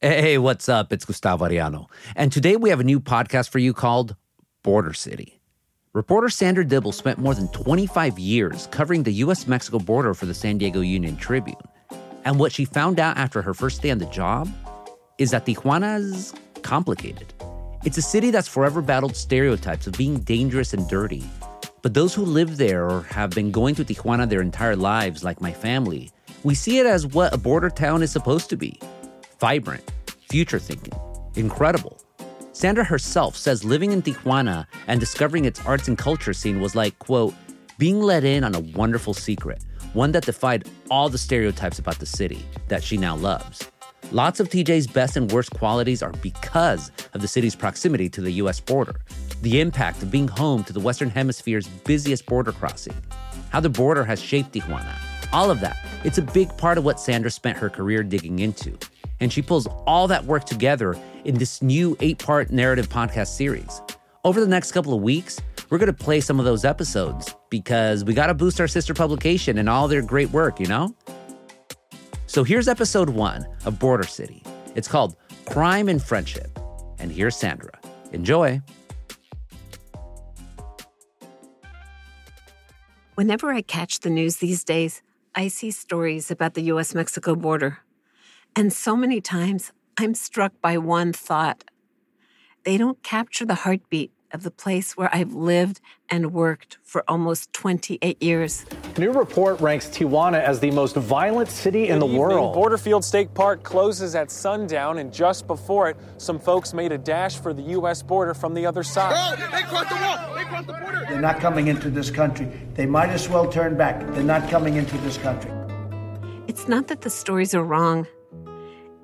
Hey, what's up? It's Gustavo Arellano. And today we have a new podcast for you called Border City. Reporter Sandra Dibble spent more than 25 years covering the US Mexico border for the San Diego Union Tribune. And what she found out after her first day on the job is that Tijuana's complicated. It's a city that's forever battled stereotypes of being dangerous and dirty. But those who live there or have been going to Tijuana their entire lives, like my family, we see it as what a border town is supposed to be vibrant, future thinking, incredible. Sandra herself says living in Tijuana and discovering its arts and culture scene was like, quote, being let in on a wonderful secret, one that defied all the stereotypes about the city that she now loves. Lots of TJ's best and worst qualities are because of the city's proximity to the US border, the impact of being home to the Western Hemisphere's busiest border crossing, how the border has shaped Tijuana. All of that. It's a big part of what Sandra spent her career digging into and she pulls all that work together in this new eight part narrative podcast series. Over the next couple of weeks, we're going to play some of those episodes because we got to boost our sister publication and all their great work, you know? So here's episode one of Border City. It's called Crime and Friendship. And here's Sandra. Enjoy. Whenever I catch the news these days, I see stories about the US Mexico border. And so many times I'm struck by one thought. They don't capture the heartbeat of the place where I've lived and worked for almost 28 years. New report ranks Tijuana as the most violent city Good in the evening. world. Borderfield State Park closes at sundown, and just before it, some folks made a dash for the U.S. border from the other side. Oh, they crossed the wall! They crossed the border! They're not coming into this country. They might as well turn back. They're not coming into this country. It's not that the stories are wrong.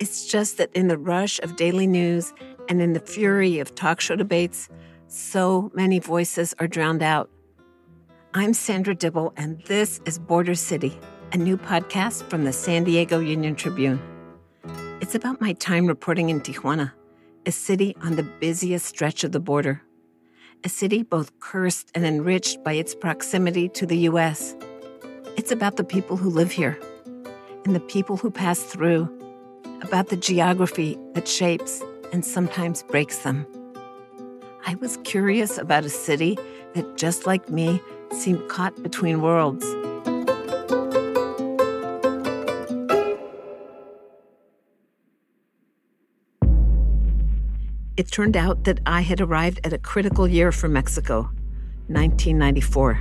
It's just that in the rush of daily news and in the fury of talk show debates, so many voices are drowned out. I'm Sandra Dibble, and this is Border City, a new podcast from the San Diego Union Tribune. It's about my time reporting in Tijuana, a city on the busiest stretch of the border, a city both cursed and enriched by its proximity to the U.S. It's about the people who live here and the people who pass through about the geography that shapes and sometimes breaks them. I was curious about a city that, just like me, seemed caught between worlds. It turned out that I had arrived at a critical year for Mexico, 1994.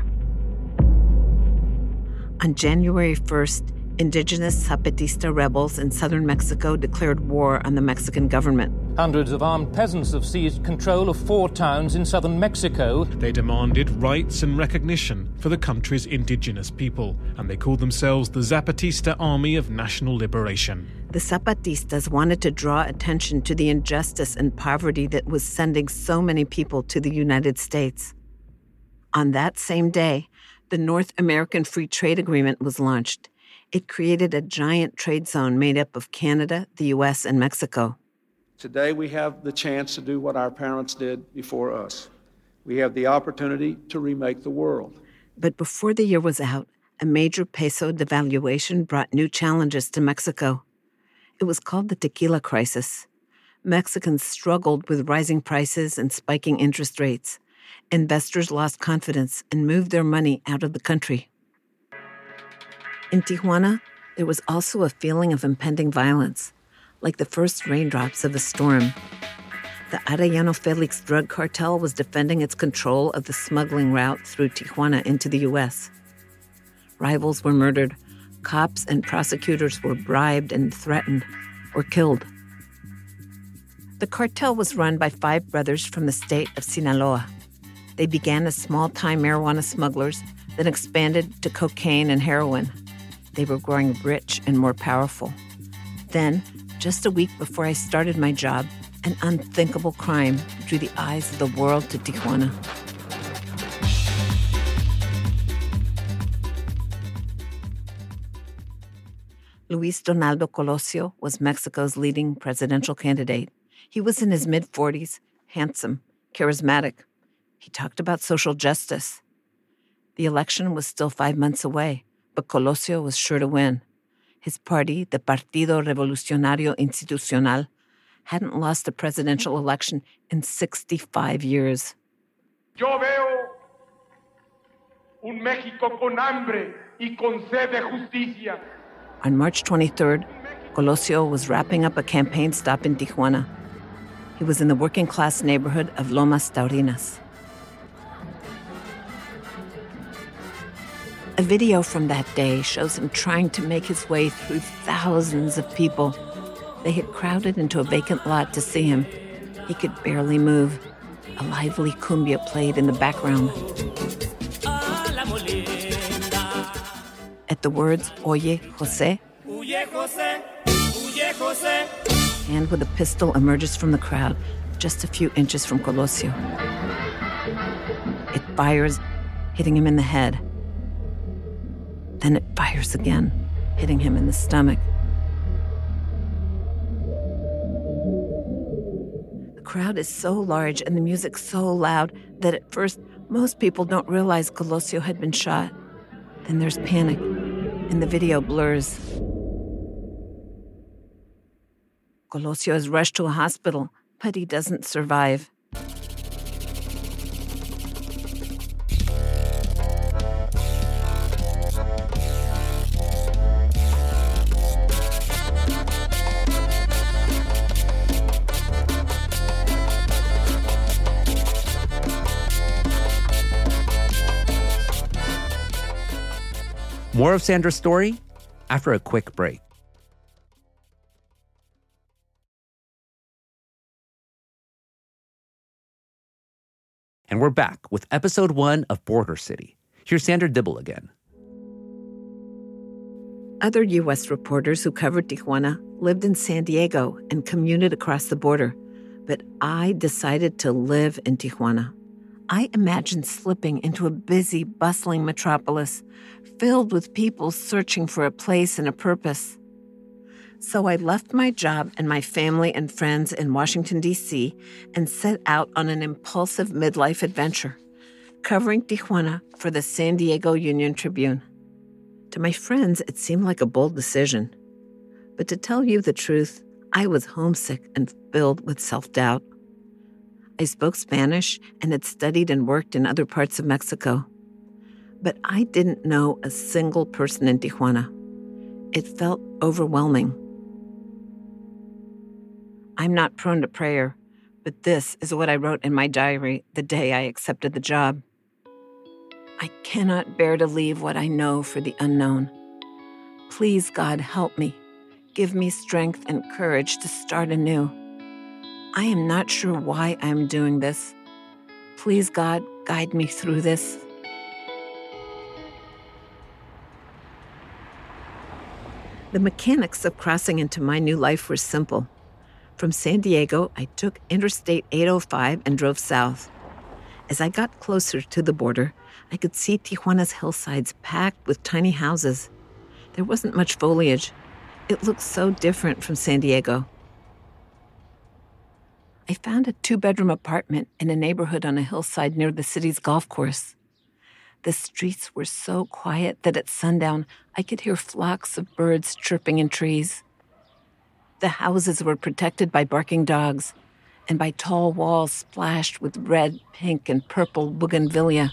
On January 1st, Indigenous Zapatista rebels in southern Mexico declared war on the Mexican government. Hundreds of armed peasants have seized control of four towns in southern Mexico. They demanded rights and recognition for the country's indigenous people, and they called themselves the Zapatista Army of National Liberation. The Zapatistas wanted to draw attention to the injustice and poverty that was sending so many people to the United States. On that same day, the North American Free Trade Agreement was launched. It created a giant trade zone made up of Canada, the US, and Mexico. Today, we have the chance to do what our parents did before us. We have the opportunity to remake the world. But before the year was out, a major peso devaluation brought new challenges to Mexico. It was called the tequila crisis. Mexicans struggled with rising prices and spiking interest rates. Investors lost confidence and moved their money out of the country. In Tijuana, there was also a feeling of impending violence, like the first raindrops of a storm. The Arellano Felix drug cartel was defending its control of the smuggling route through Tijuana into the U.S. Rivals were murdered, cops and prosecutors were bribed and threatened or killed. The cartel was run by five brothers from the state of Sinaloa. They began as small time marijuana smugglers, then expanded to cocaine and heroin. They were growing rich and more powerful. Then, just a week before I started my job, an unthinkable crime drew the eyes of the world to Tijuana. Luis Donaldo Colosio was Mexico's leading presidential candidate. He was in his mid 40s, handsome, charismatic. He talked about social justice. The election was still five months away but Colosio was sure to win. His party, the Partido Revolucionario Institucional, hadn't lost a presidential election in 65 years. Yo veo un México con hambre y con sed de justicia. On March 23rd, Colosio was wrapping up a campaign stop in Tijuana. He was in the working class neighborhood of Lomas Taurinas. A video from that day shows him trying to make his way through thousands of people. They had crowded into a vacant lot to see him. He could barely move. A lively cumbia played in the background. At the words, Oye, Jose, and with a pistol emerges from the crowd, just a few inches from Colosio. It fires, hitting him in the head. Then it fires again, hitting him in the stomach. The crowd is so large and the music so loud that at first most people don't realize Colosio had been shot. Then there's panic, and the video blurs. Colosio is rushed to a hospital, but he doesn't survive. More of Sandra's story after a quick break. And we're back with episode one of Border City. Here's Sandra Dibble again. Other U.S. reporters who covered Tijuana lived in San Diego and commuted across the border, but I decided to live in Tijuana. I imagined slipping into a busy, bustling metropolis filled with people searching for a place and a purpose. So I left my job and my family and friends in Washington, D.C., and set out on an impulsive midlife adventure, covering Tijuana for the San Diego Union Tribune. To my friends, it seemed like a bold decision. But to tell you the truth, I was homesick and filled with self doubt. I spoke Spanish and had studied and worked in other parts of Mexico. But I didn't know a single person in Tijuana. It felt overwhelming. I'm not prone to prayer, but this is what I wrote in my diary the day I accepted the job. I cannot bear to leave what I know for the unknown. Please, God, help me. Give me strength and courage to start anew. I am not sure why I'm doing this. Please, God, guide me through this. The mechanics of crossing into my new life were simple. From San Diego, I took Interstate 805 and drove south. As I got closer to the border, I could see Tijuana's hillsides packed with tiny houses. There wasn't much foliage. It looked so different from San Diego. I found a two bedroom apartment in a neighborhood on a hillside near the city's golf course. The streets were so quiet that at sundown I could hear flocks of birds chirping in trees. The houses were protected by barking dogs and by tall walls splashed with red, pink, and purple bougainvillea.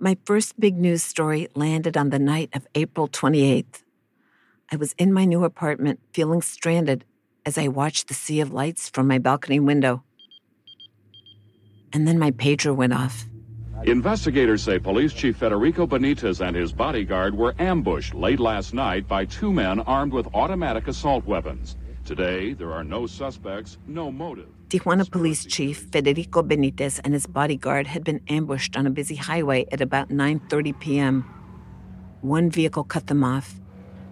My first big news story landed on the night of April 28th. I was in my new apartment feeling stranded as I watched the sea of lights from my balcony window. And then my pager went off. Investigators say Police Chief Federico Benitez and his bodyguard were ambushed late last night by two men armed with automatic assault weapons. Today, there are no suspects, no motive. Tijuana Police Chief Federico Benitez and his bodyguard had been ambushed on a busy highway at about 9:30 p.m. One vehicle cut them off.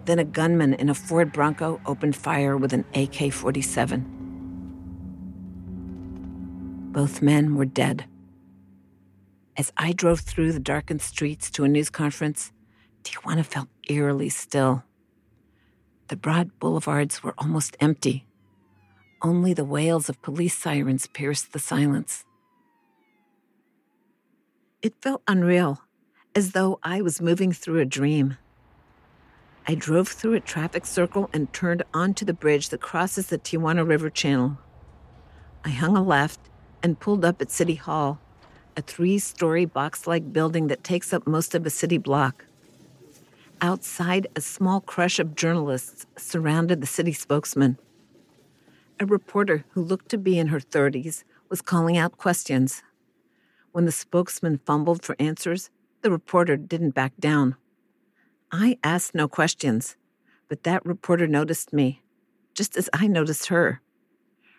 Then a gunman in a Ford Bronco opened fire with an AK-47. Both men were dead. As I drove through the darkened streets to a news conference, Tijuana felt eerily still. The broad boulevards were almost empty. Only the wails of police sirens pierced the silence. It felt unreal, as though I was moving through a dream. I drove through a traffic circle and turned onto the bridge that crosses the Tijuana River Channel. I hung a left and pulled up at City Hall, a three story box like building that takes up most of a city block. Outside, a small crush of journalists surrounded the city spokesman. A reporter who looked to be in her 30s was calling out questions. When the spokesman fumbled for answers, the reporter didn't back down. I asked no questions, but that reporter noticed me, just as I noticed her.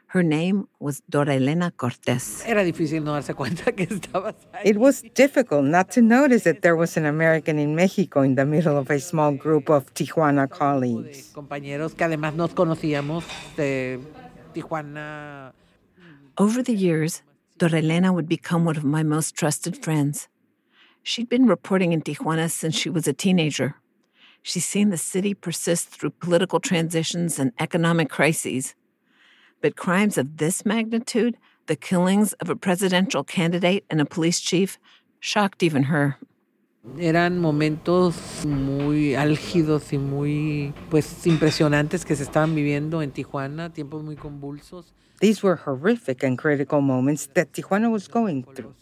Her name was Dora Elena Cortés. Era difícil no darse cuenta que estabas ahí. It was difficult not to notice that there was an American in Mexico in the middle of a small group of Tijuana colleagues. Compañeros que además nos conocíamos de Tijuana. Over the years, Dora Elena would become one of my most trusted friends. She'd been reporting in Tijuana since she was a teenager. She's seen the city persist through political transitions and economic crises. But crimes of this magnitude, the killings of a presidential candidate and a police chief, shocked even her. Eran momentos muy álgidos y muy pues impresionantes que se estaban viviendo en Tijuana, tiempos muy convulsos. These were horrific and critical moments that Tijuana was going through.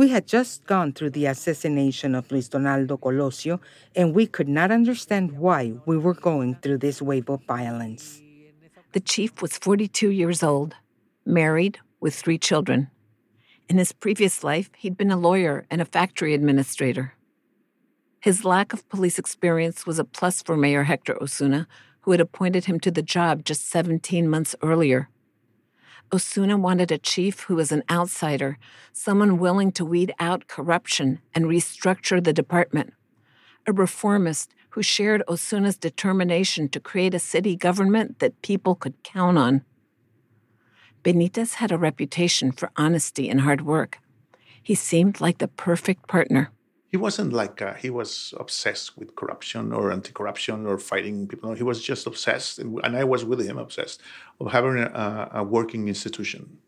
We had just gone through the assassination of Luis Donaldo Colosio, and we could not understand why we were going through this wave of violence. The chief was 42 years old, married with three children. In his previous life, he'd been a lawyer and a factory administrator. His lack of police experience was a plus for Mayor Hector Osuna, who had appointed him to the job just 17 months earlier. Osuna wanted a chief who was an outsider, someone willing to weed out corruption and restructure the department, a reformist who shared Osuna's determination to create a city government that people could count on. Benitez had a reputation for honesty and hard work. He seemed like the perfect partner. He wasn't like uh, he was obsessed with corruption or anti-corruption or fighting people. He was just obsessed, and I was with him obsessed of having a, a working institution.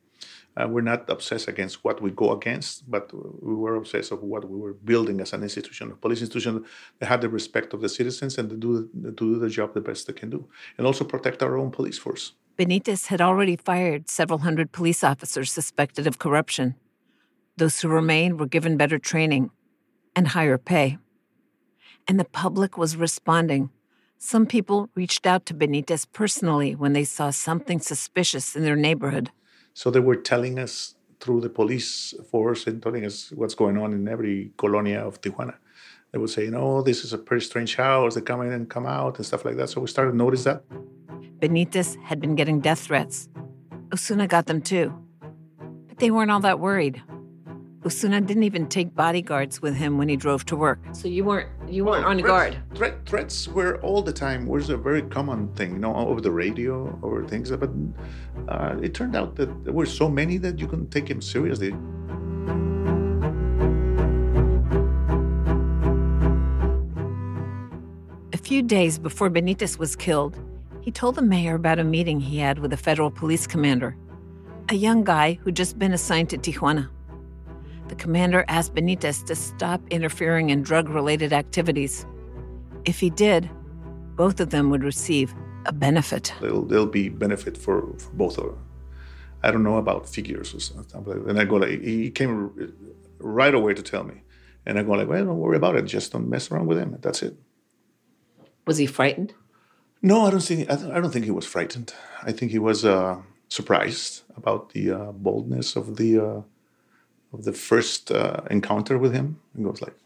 Uh, we're not obsessed against what we go against, but we were obsessed of what we were building as an institution, a police institution that had the respect of the citizens and to do, to do the job the best they can do, and also protect our own police force. Benitez had already fired several hundred police officers suspected of corruption. Those who remained were given better training and higher pay. And the public was responding. Some people reached out to Benitez personally when they saw something suspicious in their neighborhood. So they were telling us through the police force and telling us what's going on in every colonia of Tijuana. They would say, "No, oh, this is a pretty strange house. They come in and come out and stuff like that." So we started to notice that. Benitez had been getting death threats. Osuna got them too. But they weren't all that worried. Osuna didn't even take bodyguards with him when he drove to work. So you weren't you weren't on threats, guard. Threat, threats were all the time. Was a very common thing, you know, over the radio or things. But uh, it turned out that there were so many that you couldn't take him seriously. A few days before Benitez was killed, he told the mayor about a meeting he had with a federal police commander, a young guy who'd just been assigned to Tijuana. The commander asked Benitez to stop interfering in drug related activities. If he did, both of them would receive a benefit. There'll, there'll be benefit for, for both of them. I don't know about figures or something. And I go like, he came right away to tell me. And I go like, well, don't worry about it. Just don't mess around with him. That's it. Was he frightened? No, I don't think. I don't think he was frightened. I think he was uh, surprised about the uh, boldness of the uh, of the first uh, encounter with him. and goes like,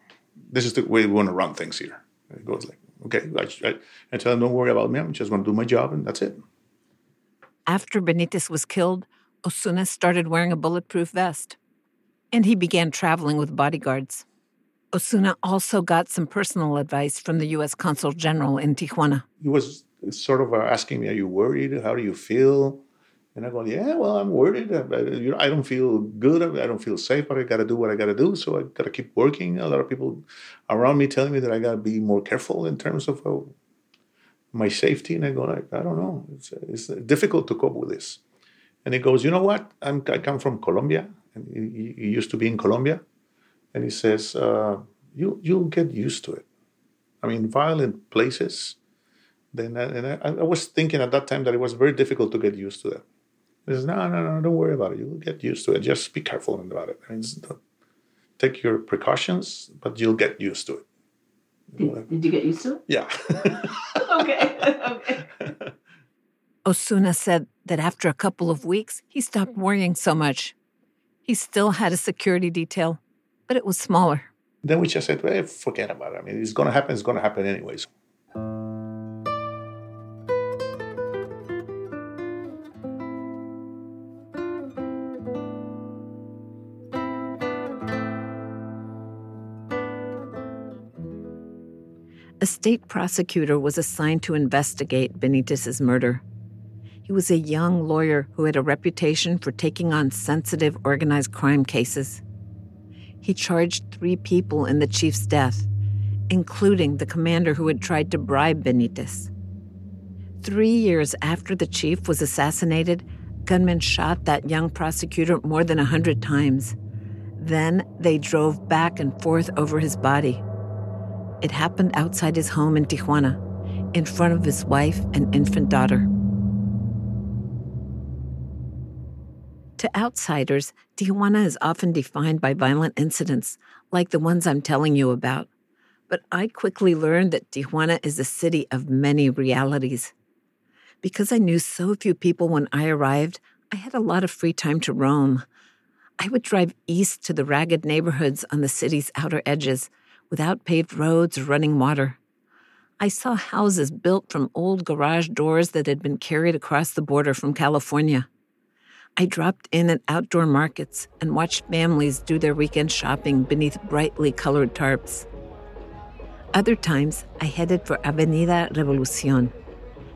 "This is the way we want to run things here." He goes like, "Okay," I, I, I tell him, "Don't worry about me. I'm just going to do my job, and that's it." After Benitez was killed, Osuna started wearing a bulletproof vest, and he began traveling with bodyguards. Osuna also got some personal advice from the U.S. Consul General in Tijuana. He was sort of asking me, "Are you worried? How do you feel?" And I go, "Yeah, well, I'm worried. I, you know, I don't feel good. I don't feel safe. But I got to do what I got to do. So I got to keep working." A lot of people around me telling me that I got to be more careful in terms of uh, my safety. And I go, like, "I don't know. It's, it's difficult to cope with this." And he goes, "You know what? I'm, I come from Colombia, and he, he used to be in Colombia." And he says, uh, "You you'll get used to it." I mean, violent places, then and I, I, was thinking at that time that it was very difficult to get used to that. He says, no, no, no, don't worry about it. You'll get used to it. Just be careful about it. I mean, take your precautions, but you'll get used to it. Did, did you get used to it? Yeah. okay. okay. Osuna said that after a couple of weeks, he stopped worrying so much. He still had a security detail, but it was smaller. Then we just said, well, forget about it. I mean, it's going to happen, it's going to happen anyways. A state prosecutor was assigned to investigate Benitez's murder. He was a young lawyer who had a reputation for taking on sensitive organized crime cases. He charged three people in the chief's death, including the commander who had tried to bribe Benitez. Three years after the chief was assassinated, gunmen shot that young prosecutor more than a hundred times. Then they drove back and forth over his body. It happened outside his home in Tijuana, in front of his wife and infant daughter. To outsiders, Tijuana is often defined by violent incidents, like the ones I'm telling you about. But I quickly learned that Tijuana is a city of many realities. Because I knew so few people when I arrived, I had a lot of free time to roam. I would drive east to the ragged neighborhoods on the city's outer edges, without paved roads or running water. I saw houses built from old garage doors that had been carried across the border from California. I dropped in at outdoor markets and watched families do their weekend shopping beneath brightly colored tarps. Other times, I headed for Avenida Revolucion,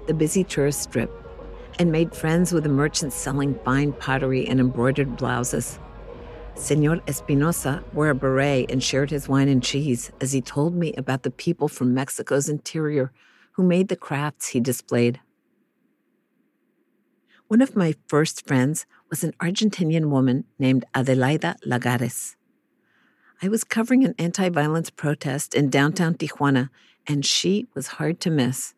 the busy tourist strip, and made friends with the merchants selling fine pottery and embroidered blouses. Senor Espinosa wore a beret and shared his wine and cheese as he told me about the people from Mexico's interior who made the crafts he displayed. One of my first friends was an Argentinian woman named Adelaida Lagares. I was covering an anti violence protest in downtown Tijuana, and she was hard to miss.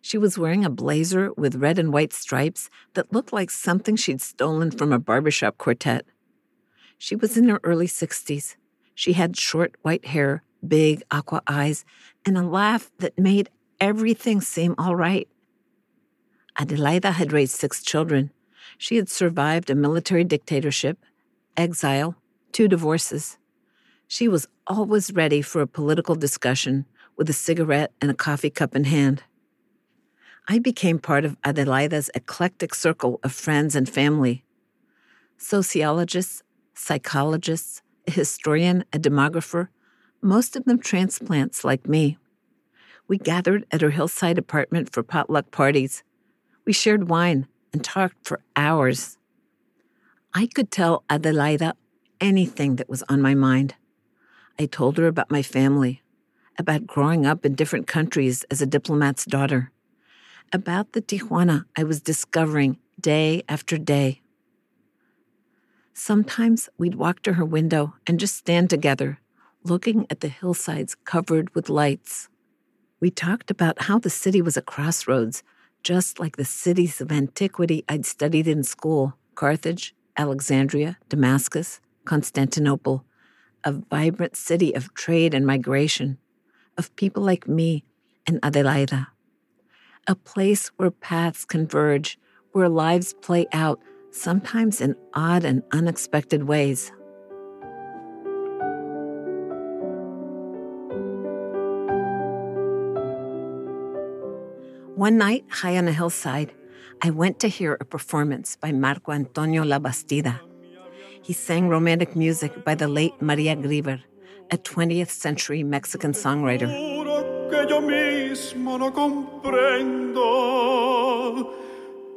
She was wearing a blazer with red and white stripes that looked like something she'd stolen from a barbershop quartet. She was in her early 60s. She had short white hair, big aqua eyes, and a laugh that made everything seem all right. Adelaida had raised six children. She had survived a military dictatorship, exile, two divorces. She was always ready for a political discussion with a cigarette and a coffee cup in hand. I became part of Adelaida's eclectic circle of friends and family. Sociologists, psychologists, a historian, a demographer, most of them transplants like me. We gathered at her hillside apartment for potluck parties we shared wine and talked for hours. I could tell Adelaida anything that was on my mind. I told her about my family, about growing up in different countries as a diplomat's daughter, about the Tijuana I was discovering day after day. Sometimes we'd walk to her window and just stand together, looking at the hillsides covered with lights. We talked about how the city was a crossroads just like the cities of antiquity I'd studied in school Carthage, Alexandria, Damascus, Constantinople, a vibrant city of trade and migration, of people like me and Adelaida. A place where paths converge, where lives play out, sometimes in odd and unexpected ways. One night, high on a hillside, I went to hear a performance by Marco Antonio Labastida. He sang romantic music by the late Maria Grever, a 20th century Mexican songwriter.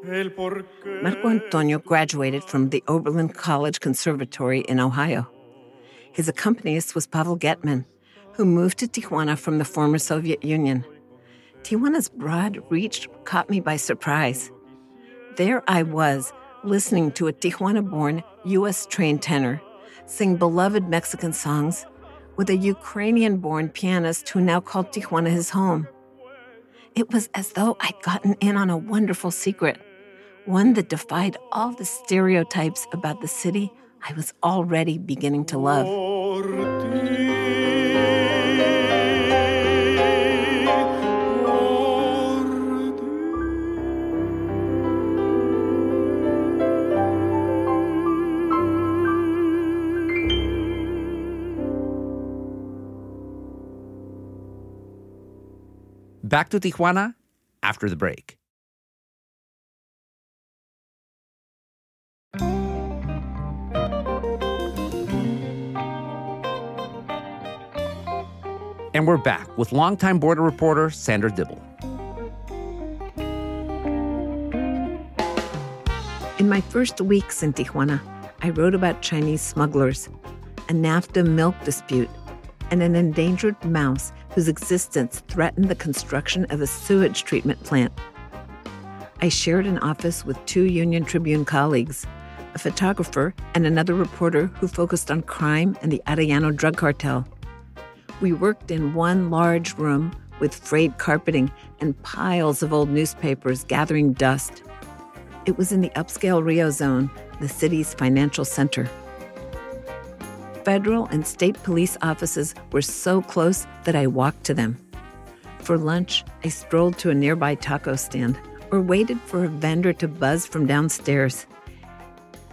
Marco Antonio graduated from the Oberlin College Conservatory in Ohio. His accompanist was Pavel Getman, who moved to Tijuana from the former Soviet Union. Tijuana's broad reach caught me by surprise. There I was, listening to a Tijuana born, U.S. trained tenor sing beloved Mexican songs with a Ukrainian born pianist who now called Tijuana his home. It was as though I'd gotten in on a wonderful secret, one that defied all the stereotypes about the city I was already beginning to love. Back to Tijuana after the break. And we're back with longtime border reporter Sandra Dibble. In my first weeks in Tijuana, I wrote about Chinese smugglers, a NAFTA milk dispute, and an endangered mouse whose existence threatened the construction of a sewage treatment plant. I shared an office with two Union Tribune colleagues, a photographer and another reporter who focused on crime and the Arellano drug cartel. We worked in one large room with frayed carpeting and piles of old newspapers gathering dust. It was in the upscale Rio zone, the city's financial center federal and state police offices were so close that I walked to them. For lunch, I strolled to a nearby taco stand or waited for a vendor to buzz from downstairs.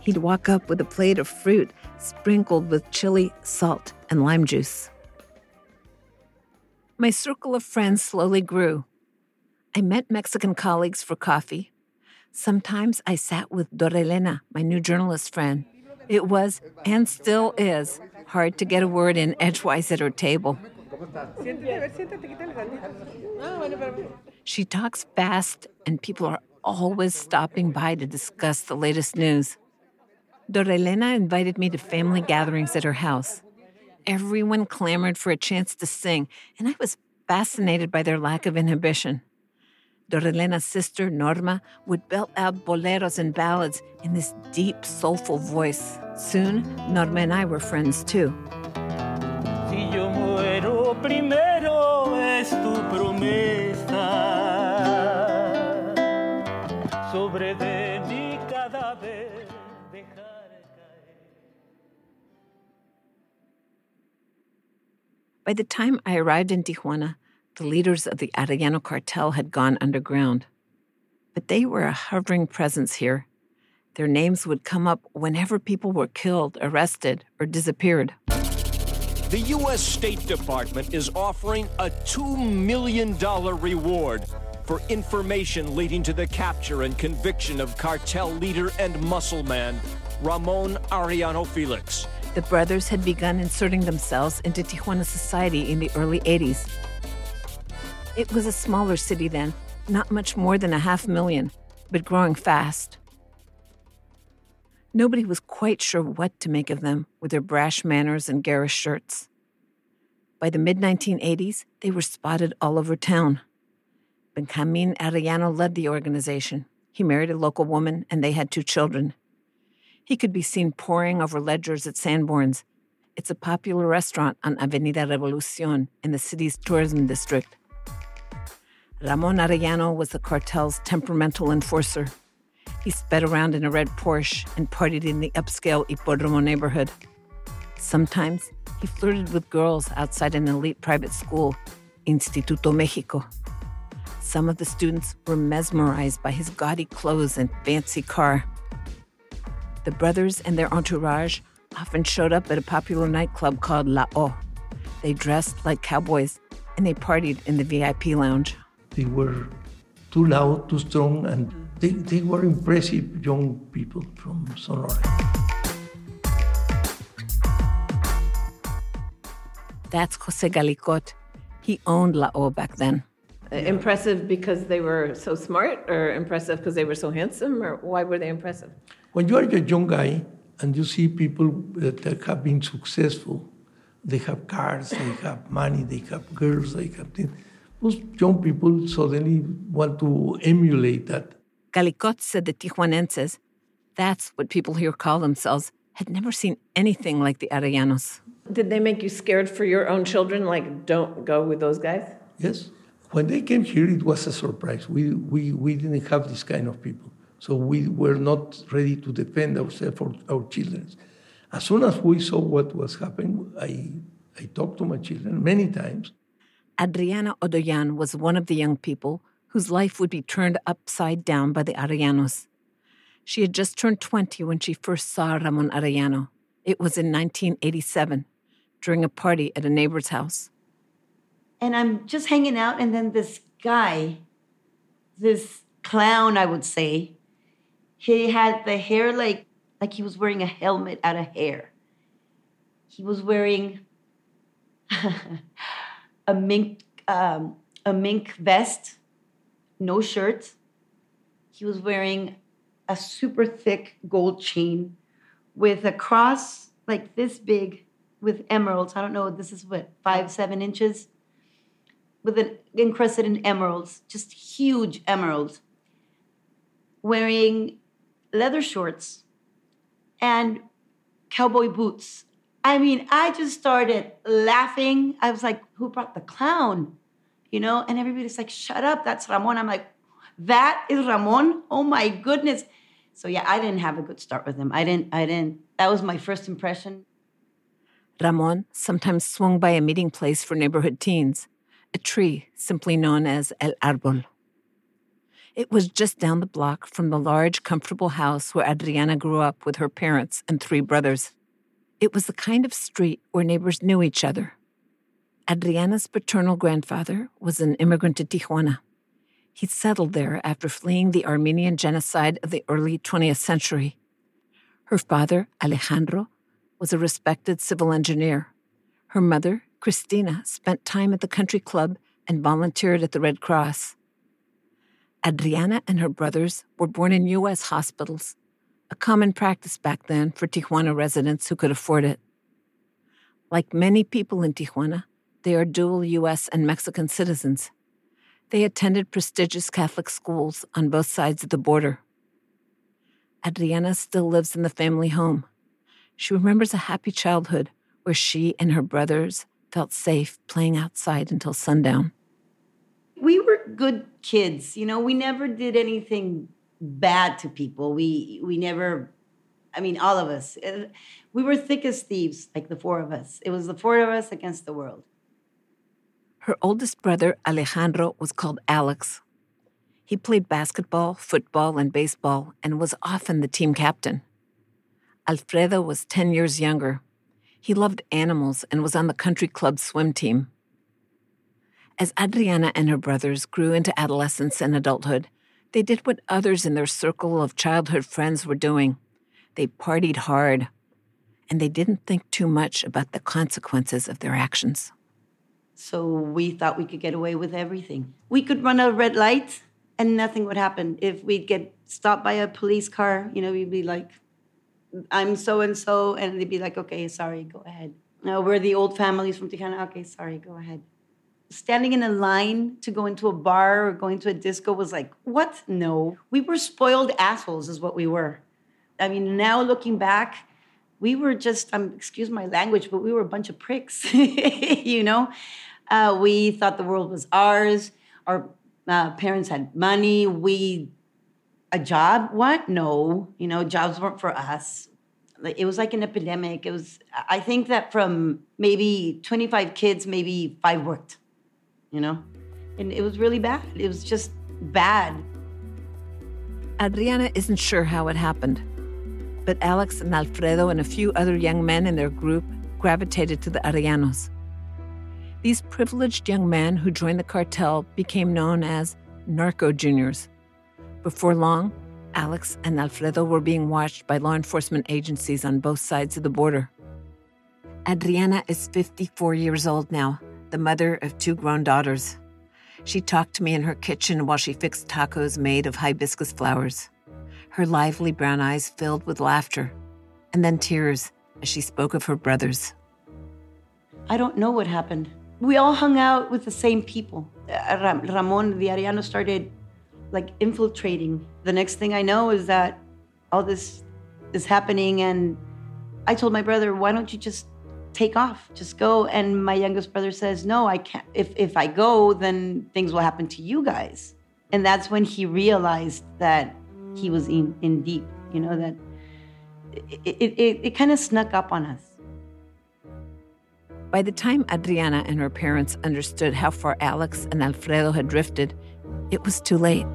He'd walk up with a plate of fruit sprinkled with chili, salt, and lime juice. My circle of friends slowly grew. I met Mexican colleagues for coffee. Sometimes I sat with Dorelena, my new journalist friend. It was, and still is, hard to get a word in edgewise at her table. She talks fast, and people are always stopping by to discuss the latest news. Dorelena invited me to family gatherings at her house. Everyone clamored for a chance to sing, and I was fascinated by their lack of inhibition. Dorelena's sister, Norma, would belt out boleros and ballads in this deep, soulful voice. Soon, Norma and I were friends too. Si By the time I arrived in Tijuana, the leaders of the Arellano cartel had gone underground. But they were a hovering presence here. Their names would come up whenever people were killed, arrested, or disappeared. The U.S. State Department is offering a $2 million reward for information leading to the capture and conviction of cartel leader and muscle man Ramon Arellano Felix. The brothers had begun inserting themselves into Tijuana society in the early 80s. It was a smaller city then, not much more than a half million, but growing fast. Nobody was quite sure what to make of them with their brash manners and garish shirts. By the mid 1980s, they were spotted all over town. Benjamin Arellano led the organization. He married a local woman, and they had two children. He could be seen poring over ledgers at Sanborn's. It's a popular restaurant on Avenida Revolucion in the city's tourism district. Ramon Arellano was the cartel's temperamental enforcer. He sped around in a red Porsche and partied in the upscale Hipódromo neighborhood. Sometimes he flirted with girls outside an elite private school, Instituto Mexico. Some of the students were mesmerized by his gaudy clothes and fancy car. The brothers and their entourage often showed up at a popular nightclub called La O. They dressed like cowboys and they partied in the VIP lounge. They were too loud, too strong, and they, they were impressive young people from Sonora. That's Jose Galicot. He owned La O back then. Uh, impressive because they were so smart, or impressive because they were so handsome, or why were they impressive? When you are a young guy and you see people that have been successful, they have cars, they have money, they have girls, they have things those young people suddenly want to emulate that. Galicot said the Tijuanenses, that's what people here call themselves, had never seen anything like the Arellanos. Did they make you scared for your own children? Like, don't go with those guys? Yes. When they came here, it was a surprise. We, we, we didn't have this kind of people. So we were not ready to defend ourselves or our children. As soon as we saw what was happening, I, I talked to my children many times. Adriana Hodoyan was one of the young people whose life would be turned upside down by the Arellanos. She had just turned 20 when she first saw Ramon Arellano. It was in 1987, during a party at a neighbor's house. And I'm just hanging out, and then this guy, this clown, I would say, he had the hair like like he was wearing a helmet out of hair. He was wearing a mink um, a mink vest, no shirt. He was wearing a super thick gold chain with a cross like this big with emeralds. I don't know, this is what, five, seven inches? With an encrusted in emeralds, just huge emeralds. Wearing leather shorts and cowboy boots. I mean, I just started laughing. I was like, who brought the clown? You know, and everybody's like, shut up, that's Ramon. I'm like, that is Ramon? Oh my goodness. So yeah, I didn't have a good start with him. I didn't, I didn't, that was my first impression. Ramon sometimes swung by a meeting place for neighborhood teens, a tree simply known as El Arbol. It was just down the block from the large, comfortable house where Adriana grew up with her parents and three brothers. It was the kind of street where neighbors knew each other. Adriana's paternal grandfather was an immigrant to Tijuana. He settled there after fleeing the Armenian genocide of the early 20th century. Her father, Alejandro, was a respected civil engineer. Her mother, Cristina, spent time at the country club and volunteered at the Red Cross. Adriana and her brothers were born in U.S. hospitals, a common practice back then for Tijuana residents who could afford it. Like many people in Tijuana, they are dual U.S. and Mexican citizens. They attended prestigious Catholic schools on both sides of the border. Adriana still lives in the family home. She remembers a happy childhood where she and her brothers felt safe playing outside until sundown we were good kids. You know, we never did anything bad to people. We we never I mean, all of us. Uh, we were thick as thieves, like the four of us. It was the four of us against the world. Her oldest brother, Alejandro, was called Alex. He played basketball, football, and baseball and was often the team captain. Alfredo was 10 years younger. He loved animals and was on the country club swim team. As Adriana and her brothers grew into adolescence and adulthood, they did what others in their circle of childhood friends were doing. They partied hard, and they didn't think too much about the consequences of their actions. So we thought we could get away with everything. We could run a red light and nothing would happen. If we'd get stopped by a police car, you know, we'd be like, I'm so and so, and they'd be like, okay, sorry, go ahead. No, we're the old families from Tijuana. Okay, sorry, go ahead standing in a line to go into a bar or going to a disco was like, what? No. We were spoiled assholes, is what we were. I mean, now looking back, we were just, um, excuse my language, but we were a bunch of pricks, you know? Uh, we thought the world was ours. Our uh, parents had money. We, a job? What? No. You know, jobs weren't for us. It was like an epidemic. It was, I think that from maybe 25 kids, maybe five worked you know? And it was really bad. It was just bad. Adriana isn't sure how it happened, but Alex and Alfredo and a few other young men in their group gravitated to the Arellanos. These privileged young men who joined the cartel became known as narco juniors. Before long, Alex and Alfredo were being watched by law enforcement agencies on both sides of the border. Adriana is 54 years old now the mother of two grown daughters. She talked to me in her kitchen while she fixed tacos made of hibiscus flowers. Her lively brown eyes filled with laughter, and then tears as she spoke of her brothers. I don't know what happened. We all hung out with the same people. Uh, Ramon, the Arellano started like infiltrating. The next thing I know is that all this is happening, and I told my brother, why don't you just take off, just go. And my youngest brother says, no, I can't. If, if I go, then things will happen to you guys. And that's when he realized that he was in, in deep, you know, that it, it, it, it kind of snuck up on us. By the time Adriana and her parents understood how far Alex and Alfredo had drifted, it was too late.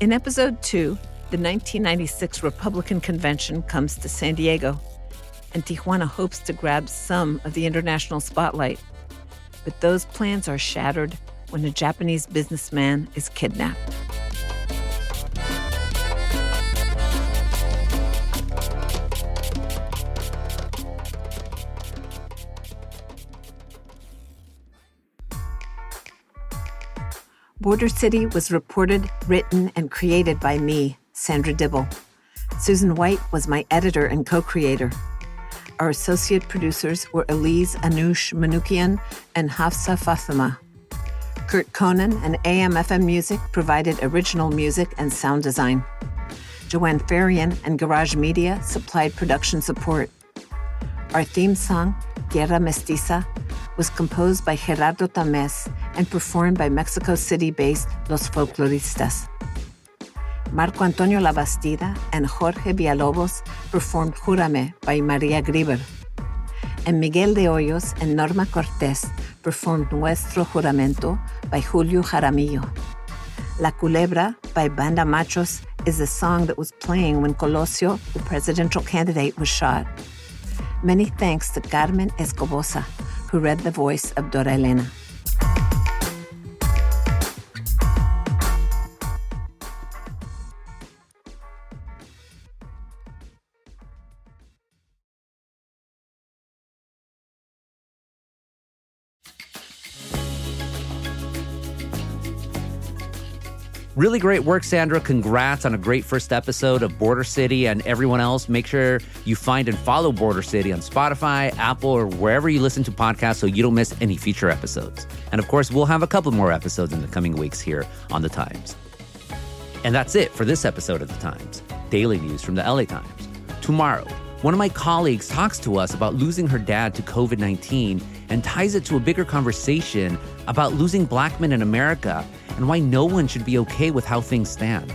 In episode two, the 1996 Republican convention comes to San Diego, and Tijuana hopes to grab some of the international spotlight. But those plans are shattered when a Japanese businessman is kidnapped. Border City was reported, written, and created by me, Sandra Dibble. Susan White was my editor and co creator. Our associate producers were Elise Anush Manukian and Hafsa Fatima. Kurt Conan and AM/FM Music provided original music and sound design. Joanne Farian and Garage Media supplied production support. Our theme song, Guerra Mestiza, was composed by Gerardo Tamés and performed by Mexico City based Los Folkloristas. Marco Antonio Labastida and Jorge Villalobos performed Júrame by Maria Grever. And Miguel de Hoyos and Norma Cortés performed Nuestro Juramento by Julio Jaramillo. La Culebra by Banda Machos is the song that was playing when Colosio, the presidential candidate, was shot. Many thanks to Carmen Escobosa, who read the voice of Dora Elena. Really great work, Sandra. Congrats on a great first episode of Border City and everyone else. Make sure you find and follow Border City on Spotify, Apple, or wherever you listen to podcasts so you don't miss any future episodes. And of course, we'll have a couple more episodes in the coming weeks here on The Times. And that's it for this episode of The Times, daily news from the LA Times. Tomorrow, one of my colleagues talks to us about losing her dad to COVID 19 and ties it to a bigger conversation about losing black men in America and why no one should be okay with how things stand.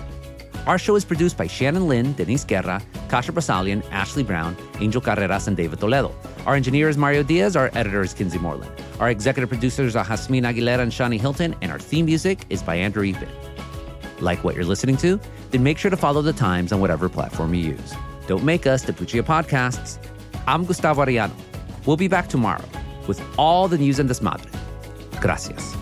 Our show is produced by Shannon Lin, Denise Guerra, Kasia Broussalian, Ashley Brown, Angel Carreras, and David Toledo. Our engineer is Mario Diaz. Our editor is Kinsey Moreland. Our executive producers are Jasmine Aguilera and Shani Hilton, and our theme music is by Andrew Eapen. Like what you're listening to? Then make sure to follow the Times on whatever platform you use. Don't make us the Puccia Podcasts. I'm Gustavo Arellano. We'll be back tomorrow with all the news and desmadre. Gracias.